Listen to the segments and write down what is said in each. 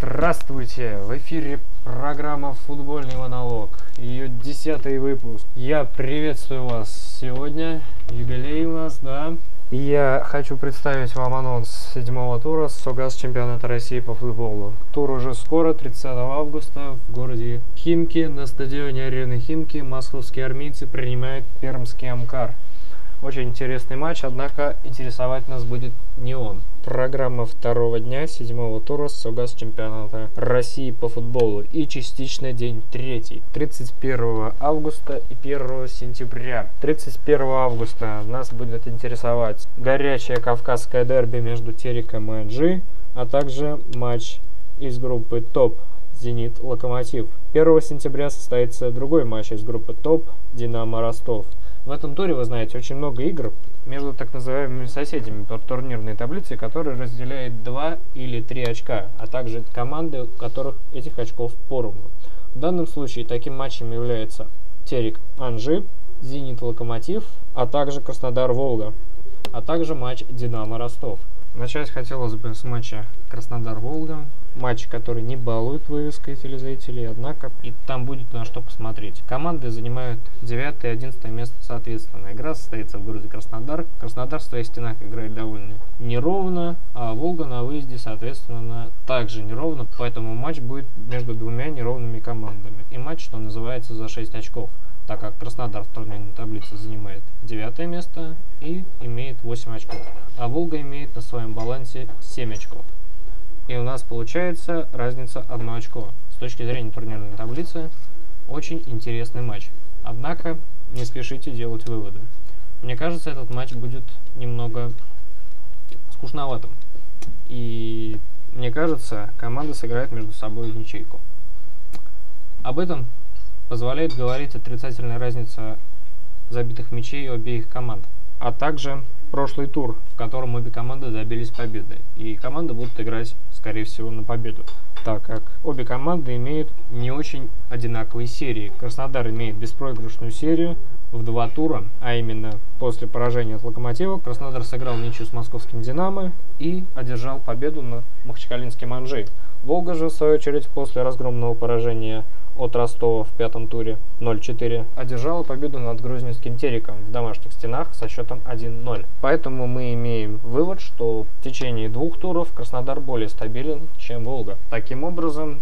Здравствуйте! В эфире программа «Футбольный монолог». Ее десятый выпуск. Я приветствую вас сегодня. Юбилей у нас, да? Я хочу представить вам анонс седьмого тура Согаз чемпионата России по футболу. Тур уже скоро, 30 августа, в городе Химки, на стадионе арены Химки, московские армейцы принимают пермский Амкар. Очень интересный матч, однако интересовать нас будет не он. Программа второго дня седьмого тура Согаз чемпионата России по футболу и частично день третий, 31 августа и 1 сентября. 31 августа нас будет интересовать горячее кавказское дерби между Тереком и Анжи, а также матч из группы ТОП «Зенит Локомотив». 1 сентября состоится другой матч из группы ТОП «Динамо Ростов». В этом туре, вы знаете, очень много игр между так называемыми соседями по турнирной таблице, которые разделяет 2 или 3 очка, а также команды, у которых этих очков поровну. В данном случае таким матчем является Терек Анжи, Зенит Локомотив, а также Краснодар Волга, а также матч Динамо Ростов. Начать хотелось бы с матча Краснодар-Волга. Матч, который не балует вывеской телезрителей, однако и там будет на что посмотреть. Команды занимают 9 и 11 место соответственно. Игра состоится в городе Краснодар. Краснодар в своих стенах играет довольно неровно, а Волга на выезде, соответственно, также неровно. Поэтому матч будет между двумя неровными командами. И матч, что называется, за 6 очков так как Краснодар в турнирной таблице занимает девятое место и имеет 8 очков, а Волга имеет на своем балансе 7 очков. И у нас получается разница 1 очко. С точки зрения турнирной таблицы, очень интересный матч. Однако, не спешите делать выводы. Мне кажется, этот матч будет немного скучноватым. И мне кажется, команды сыграют между собой в ничейку. Об этом позволяет говорить отрицательная разница забитых мячей обеих команд, а также прошлый тур, в котором обе команды добились победы. И команды будут играть, скорее всего, на победу, так как обе команды имеют не очень одинаковые серии. Краснодар имеет беспроигрышную серию в два тура, а именно после поражения от Локомотива Краснодар сыграл ничью с московским Динамо и одержал победу над Махачкалинским Анжей. Волга же, в свою очередь, после разгромного поражения от Ростова в пятом туре 0-4 одержала победу над грузинским Тереком в домашних стенах со счетом 1-0. Поэтому мы имеем вывод, что в течение двух туров Краснодар более стабилен, чем Волга. Таким образом,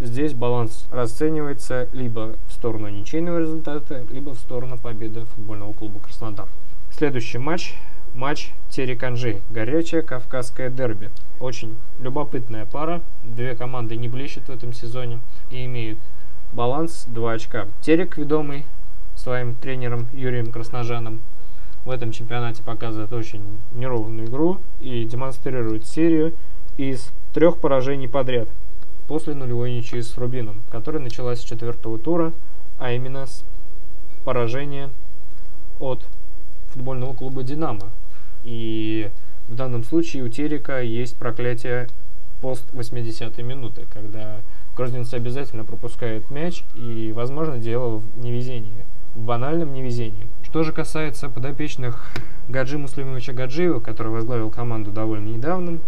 здесь баланс расценивается либо в сторону ничейного результата, либо в сторону победы футбольного клуба Краснодар. Следующий матч матч Тереканжи. Горячее кавказское дерби. Очень любопытная пара. Две команды не блещут в этом сезоне и имеют баланс 2 очка. Терек, ведомый своим тренером Юрием Красножаном, в этом чемпионате показывает очень неровную игру и демонстрирует серию из трех поражений подряд после нулевой ничьи с Рубином, которая началась с четвертого тура, а именно с поражения от футбольного клуба «Динамо». И в данном случае у Терека есть проклятие пост 80 минуты, когда Грозненцы обязательно пропускают мяч, и, возможно, дело в невезении, в банальном невезении. Что же касается подопечных Гаджи Муслимовича Гаджиева, который возглавил команду довольно недавно,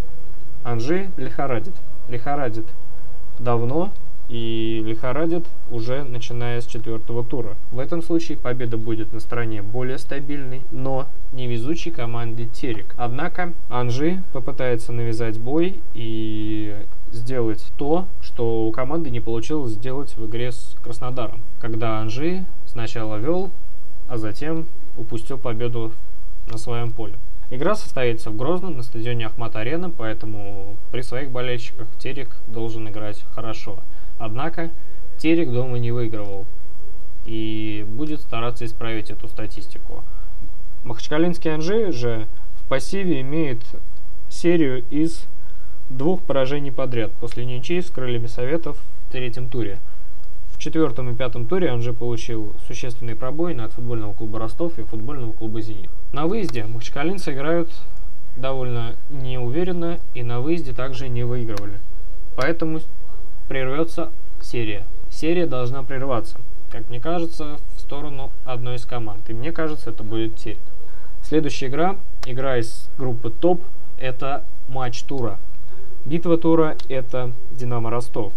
Анжи лихорадит. Лихорадит давно и лихорадит уже начиная с четвертого тура. В этом случае победа будет на стороне более стабильной, но невезучей команды Терек. Однако Анжи попытается навязать бой и сделать то, что у команды не получилось сделать в игре с Краснодаром, когда Анжи сначала вел, а затем упустил победу на своем поле. Игра состоится в Грозном на стадионе Ахмат-Арена, поэтому при своих болельщиках Терек должен играть хорошо. Однако Терек дома не выигрывал и будет стараться исправить эту статистику. Махачкалинский Анжи же в пассиве имеет серию из двух поражений подряд после ничьи с крыльями Советов в третьем туре. В четвертом и пятом туре он же получил существенные пробоины от футбольного клуба Ростов и футбольного клуба Зенит. На выезде махачкалинцы играют довольно неуверенно и на выезде также не выигрывали. Поэтому прервется серия. Серия должна прерваться, как мне кажется, в сторону одной из команд. И мне кажется, это будет Терек. Следующая игра, игра из группы ТОП, это матч тура Битва тура – это «Динамо Ростов».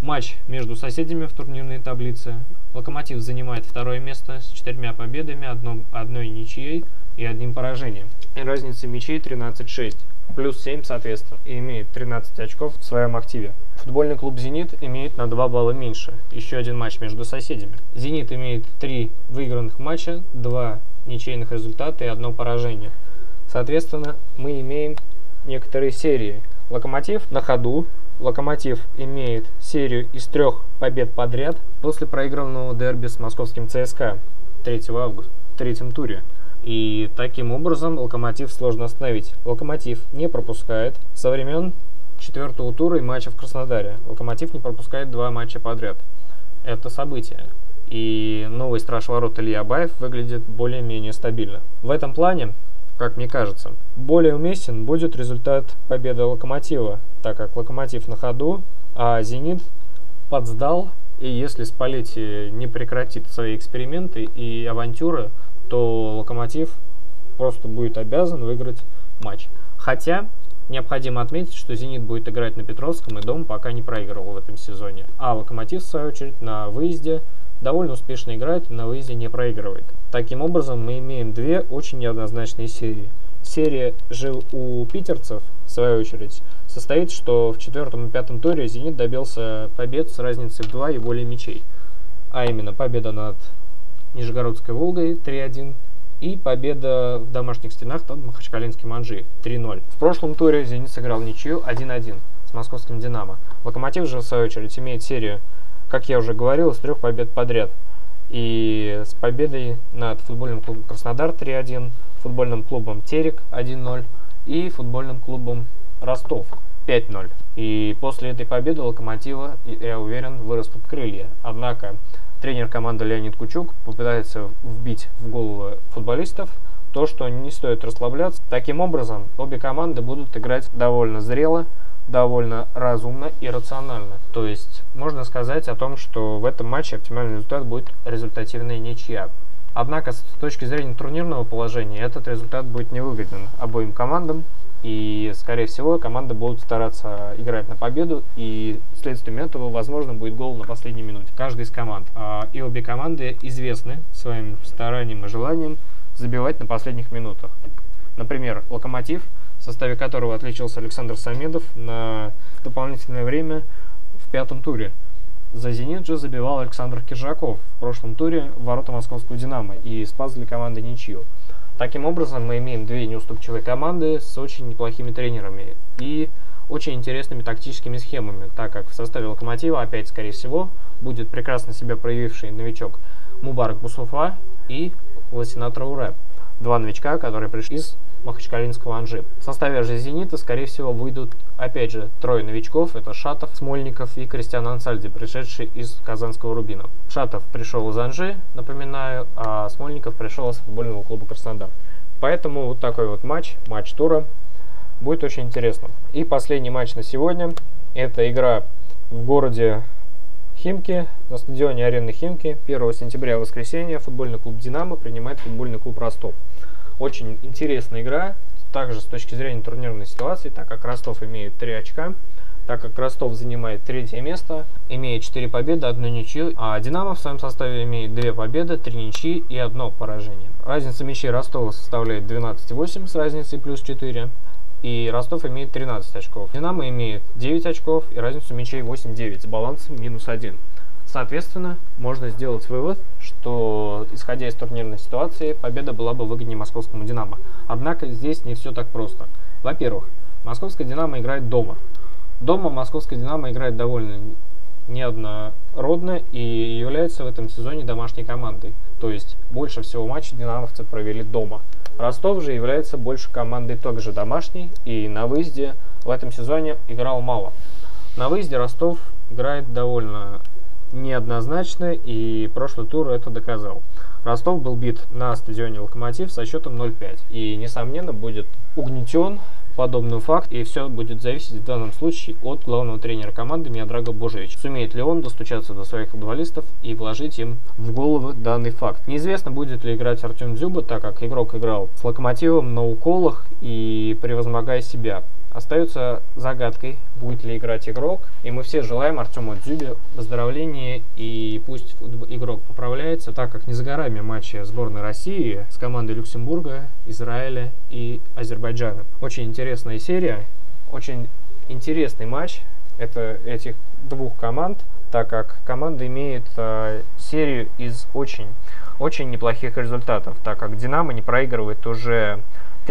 Матч между соседями в турнирной таблице. Локомотив занимает второе место с четырьмя победами, одном, одной ничьей и одним поражением. Разница мячей 13-6, плюс 7 соответственно, и имеет 13 очков в своем активе. Футбольный клуб «Зенит» имеет на 2 балла меньше, еще один матч между соседями. «Зенит» имеет 3 выигранных матча, 2 ничейных результата и одно поражение. Соответственно, мы имеем некоторые серии. «Локомотив» на ходу, Локомотив имеет серию из трех побед подряд после проигранного дерби с московским ЦСКА 3 августа в третьем туре. И таким образом Локомотив сложно остановить. Локомотив не пропускает со времен четвертого тура и матча в Краснодаре. Локомотив не пропускает два матча подряд. Это событие. И новый страж ворот Илья Абаев выглядит более-менее стабильно. В этом плане как мне кажется. Более уместен будет результат победы Локомотива, так как Локомотив на ходу, а Зенит подсдал, и если Спалетти не прекратит свои эксперименты и авантюры, то Локомотив просто будет обязан выиграть матч. Хотя необходимо отметить, что Зенит будет играть на Петровском и дом пока не проигрывал в этом сезоне, а Локомотив в свою очередь на выезде довольно успешно играет и на выезде не проигрывает. Таким образом, мы имеем две очень неоднозначные серии. Серия же у питерцев, в свою очередь, состоит, что в четвертом и пятом туре «Зенит» добился побед с разницей в два и более мячей. А именно победа над Нижегородской «Волгой» 3-1 и победа в домашних стенах над Махачкалинским «Анжи» 3-0. В прошлом туре «Зенит» сыграл ничью 1-1 с московским «Динамо». «Локомотив» же, в свою очередь, имеет серию как я уже говорил, с трех побед подряд. И с победой над футбольным клубом Краснодар 3-1, футбольным клубом Терек 1-0 и футбольным клубом Ростов 5-0. И после этой победы Локомотива, я уверен, вырастут крылья. Однако тренер команды Леонид Кучук попытается вбить в головы футболистов то, что не стоит расслабляться. Таким образом, обе команды будут играть довольно зрело, довольно разумно и рационально. То есть можно сказать о том, что в этом матче оптимальный результат будет результативная ничья. Однако с точки зрения турнирного положения этот результат будет невыгоден обоим командам. И, скорее всего, команды будут стараться играть на победу, и следствием этого, возможно, будет гол на последней минуте. Каждая из команд. А, и обе команды известны своим старанием и желанием забивать на последних минутах. Например, Локомотив – в составе которого отличился Александр Самедов на дополнительное время в пятом туре. За «Зенит» же забивал Александр Киржаков в прошлом туре в ворота московского «Динамо» и спас для команды ничью. Таким образом, мы имеем две неуступчивые команды с очень неплохими тренерами и очень интересными тактическими схемами, так как в составе «Локомотива» опять, скорее всего, будет прекрасно себя проявивший новичок Мубарак Бусуфа и Ласина Трауре. Два новичка, которые пришли из Махачкалинского Анжи. В составе же «Зенита», скорее всего, выйдут, опять же, трое новичков. Это Шатов, Смольников и Кристиан Ансальди, пришедший из Казанского Рубина. Шатов пришел из Анжи, напоминаю, а Смольников пришел из футбольного клуба Краснодар. Поэтому вот такой вот матч, матч тура, будет очень интересно. И последний матч на сегодня. Это игра в городе Химки, на стадионе арены Химки. 1 сентября, воскресенье, футбольный клуб «Динамо» принимает футбольный клуб «Ростов». Очень интересная игра, также с точки зрения турнирной ситуации, так как Ростов имеет 3 очка, так как Ростов занимает третье место, имеет 4 победы, одну ничью, а Динамо в своем составе имеет 2 победы, 3 ничьи и одно поражение. Разница мячей Ростова составляет 12,8 с разницей плюс 4, и Ростов имеет 13 очков. Динамо имеет 9 очков и разницу мячей 8-9 с балансом минус 1. Соответственно, можно сделать вывод, что, исходя из турнирной ситуации, победа была бы выгоднее московскому «Динамо». Однако здесь не все так просто. Во-первых, московская «Динамо» играет дома. Дома московская «Динамо» играет довольно неоднородно и является в этом сезоне домашней командой. То есть больше всего матчей «Динамовцы» провели дома. Ростов же является больше командой также домашней и на выезде в этом сезоне играл мало. На выезде Ростов играет довольно неоднозначно, и прошлый тур это доказал. Ростов был бит на стадионе «Локомотив» со счетом 0-5. И, несомненно, будет угнетен подобный факт, и все будет зависеть в данном случае от главного тренера команды Миодрага Божевич. Сумеет ли он достучаться до своих футболистов и вложить им в головы данный факт. Неизвестно, будет ли играть Артем Дзюба, так как игрок играл с Локомотивом на уколах и превозмогая себя. Остается загадкой, будет ли играть игрок. И мы все желаем Артему Дзюбе выздоровления и пусть игрок поправляется, так как не за горами матчи сборной России с командой Люксембурга, Израиля и Азербайджана. Очень интересная серия, очень интересный матч это этих двух команд, так как команда имеет э, серию из очень, очень неплохих результатов, так как Динамо не проигрывает уже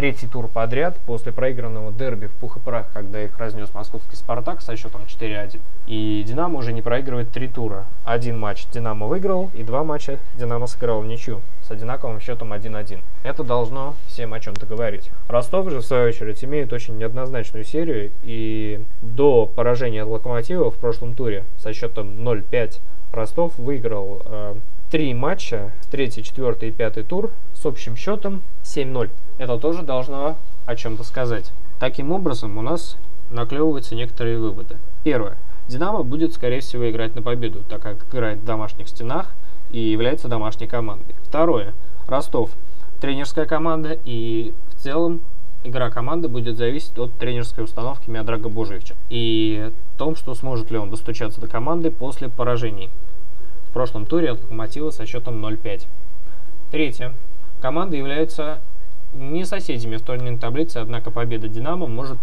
третий тур подряд после проигранного дерби в пух и прах, когда их разнес московский «Спартак» со счетом 4-1. И «Динамо» уже не проигрывает три тура. Один матч «Динамо» выиграл, и два матча «Динамо» сыграл в ничью с одинаковым счетом 1-1. Это должно всем о чем-то говорить. Ростов же, в свою очередь, имеет очень неоднозначную серию, и до поражения от «Локомотива» в прошлом туре со счетом 0-5 Ростов выиграл э, три матча, третий, четвертый и пятый тур с общим счетом 7-0 это тоже должно о чем-то сказать. Таким образом, у нас наклевываются некоторые выводы. Первое. Динамо будет, скорее всего, играть на победу, так как играет в домашних стенах и является домашней командой. Второе. Ростов. Тренерская команда и в целом игра команды будет зависеть от тренерской установки Миодрага Божевича и том, что сможет ли он достучаться до команды после поражений. В прошлом туре от Локомотива со счетом 0-5. Третье. Команда является не соседями в турнирной таблице, однако победа «Динамо» может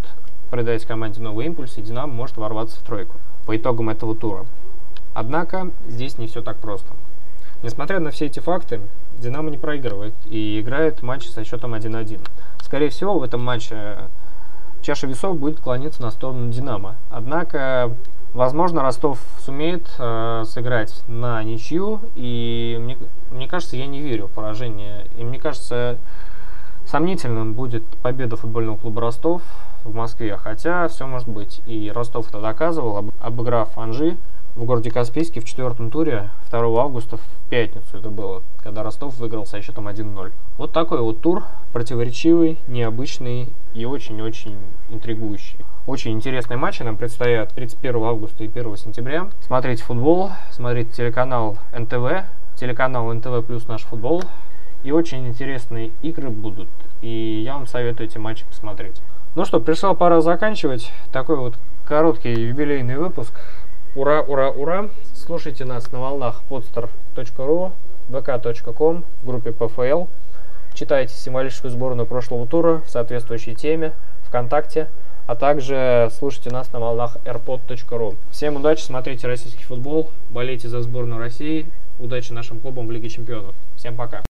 придать команде новый импульс, и «Динамо» может ворваться в тройку по итогам этого тура. Однако здесь не все так просто. Несмотря на все эти факты, «Динамо» не проигрывает и играет матч со счетом 1-1. Скорее всего, в этом матче чаша весов будет клониться на сторону «Динамо». Однако, возможно, Ростов сумеет э, сыграть на ничью, и мне, мне кажется, я не верю в поражение. И мне кажется, Сомнительным будет победа футбольного клуба Ростов в Москве, хотя все может быть. И Ростов это доказывал, обыграв Анжи в городе Каспийске в четвертом туре 2 августа в пятницу это было, когда Ростов выиграл со счетом 1-0. Вот такой вот тур, противоречивый, необычный и очень-очень интригующий. Очень интересные матчи нам предстоят 31 августа и 1 сентября. Смотрите футбол, смотрите телеканал НТВ, телеканал НТВ плюс наш футбол. И очень интересные игры будут. И я вам советую эти матчи посмотреть. Ну что, пришла пора заканчивать. Такой вот короткий юбилейный выпуск. Ура, ура, ура! Слушайте нас на волнах podster.ru, vk.com, в группе PFL. Читайте символическую сборную прошлого тура в соответствующей теме ВКонтакте, а также слушайте нас на волнах airpod.ru. Всем удачи, смотрите российский футбол, болейте за сборную России, удачи нашим клубам в Лиге Чемпионов. Всем пока!